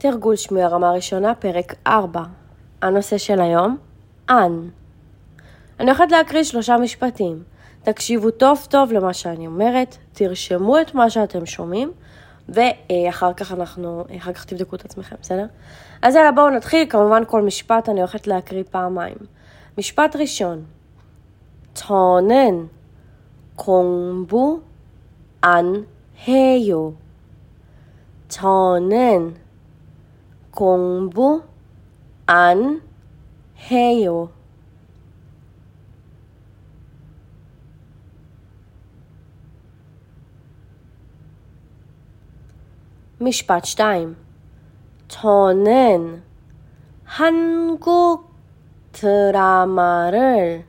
תרגול שמי הרמה הראשונה, פרק 4. הנושא של היום, אנ. אני הולכת להקריא שלושה משפטים. תקשיבו טוב טוב למה שאני אומרת, תרשמו את מה שאתם שומעים, ואחר כך אנחנו, אחר כך תבדקו את עצמכם, בסדר? אז יאללה, בואו נתחיל. כמובן כל משפט אני הולכת להקריא פעמיים. משפט ראשון, 저는 공부 안 해요. 저는 공부 안 해요. משפט שתיים. 저는 한국 드라마를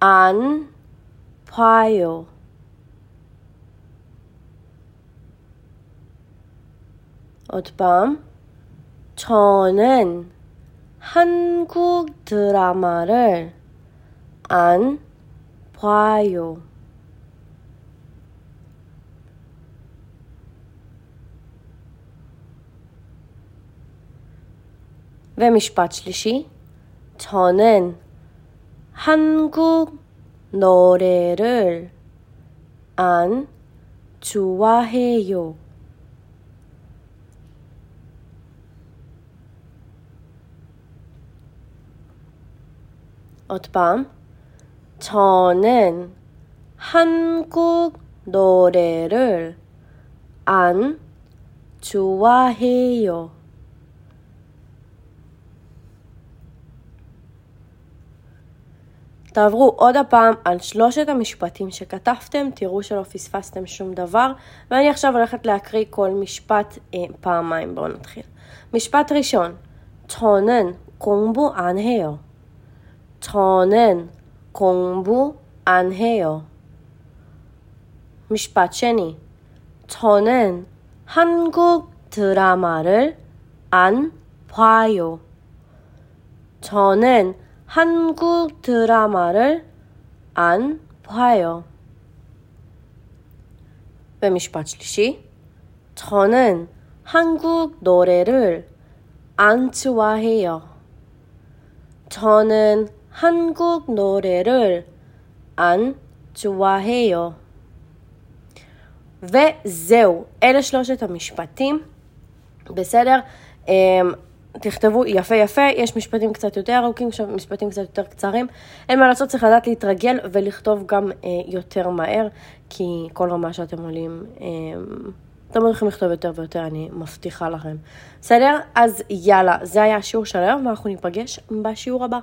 안 봐요. עוד פעם, 저는 한국 드라마를 안 봐요. ומשפט שלישי, 저는 한국 노래를 안 좋아해요. עוד פעם, 저는 한국 노래를 안 좋아해요. תעברו עוד הפעם על שלושת המשפטים שכתבתם, תראו שלא פספסתם שום דבר, ואני עכשיו הולכת להקריא כל משפט אה, פעמיים, בואו נתחיל. משפט ראשון, 저는 공부 안 해요. 저는 공부 안 해요. 미시바체니 저는 한국 드라마를 안 봐요. 저는 한국 드라마를 안 봐요. 베미시바칠시 저는 한국 노래를 안 좋아해요. 저는 한국 노래를 안 좋아해요. וזהו, אלה שלושת המשפטים. בסדר? תכתבו יפה יפה, יש משפטים קצת יותר ארוכים, יש משפטים קצת יותר קצרים. אין מה לעשות, צריך לדעת להתרגל ולכתוב גם אה, יותר מהר, כי כל רמה שאתם עולים, אה, אתם הולכים לכתוב יותר ויותר, אני מבטיחה לכם. בסדר? אז יאללה, זה היה השיעור של היום, ואנחנו ניפגש בשיעור הבא.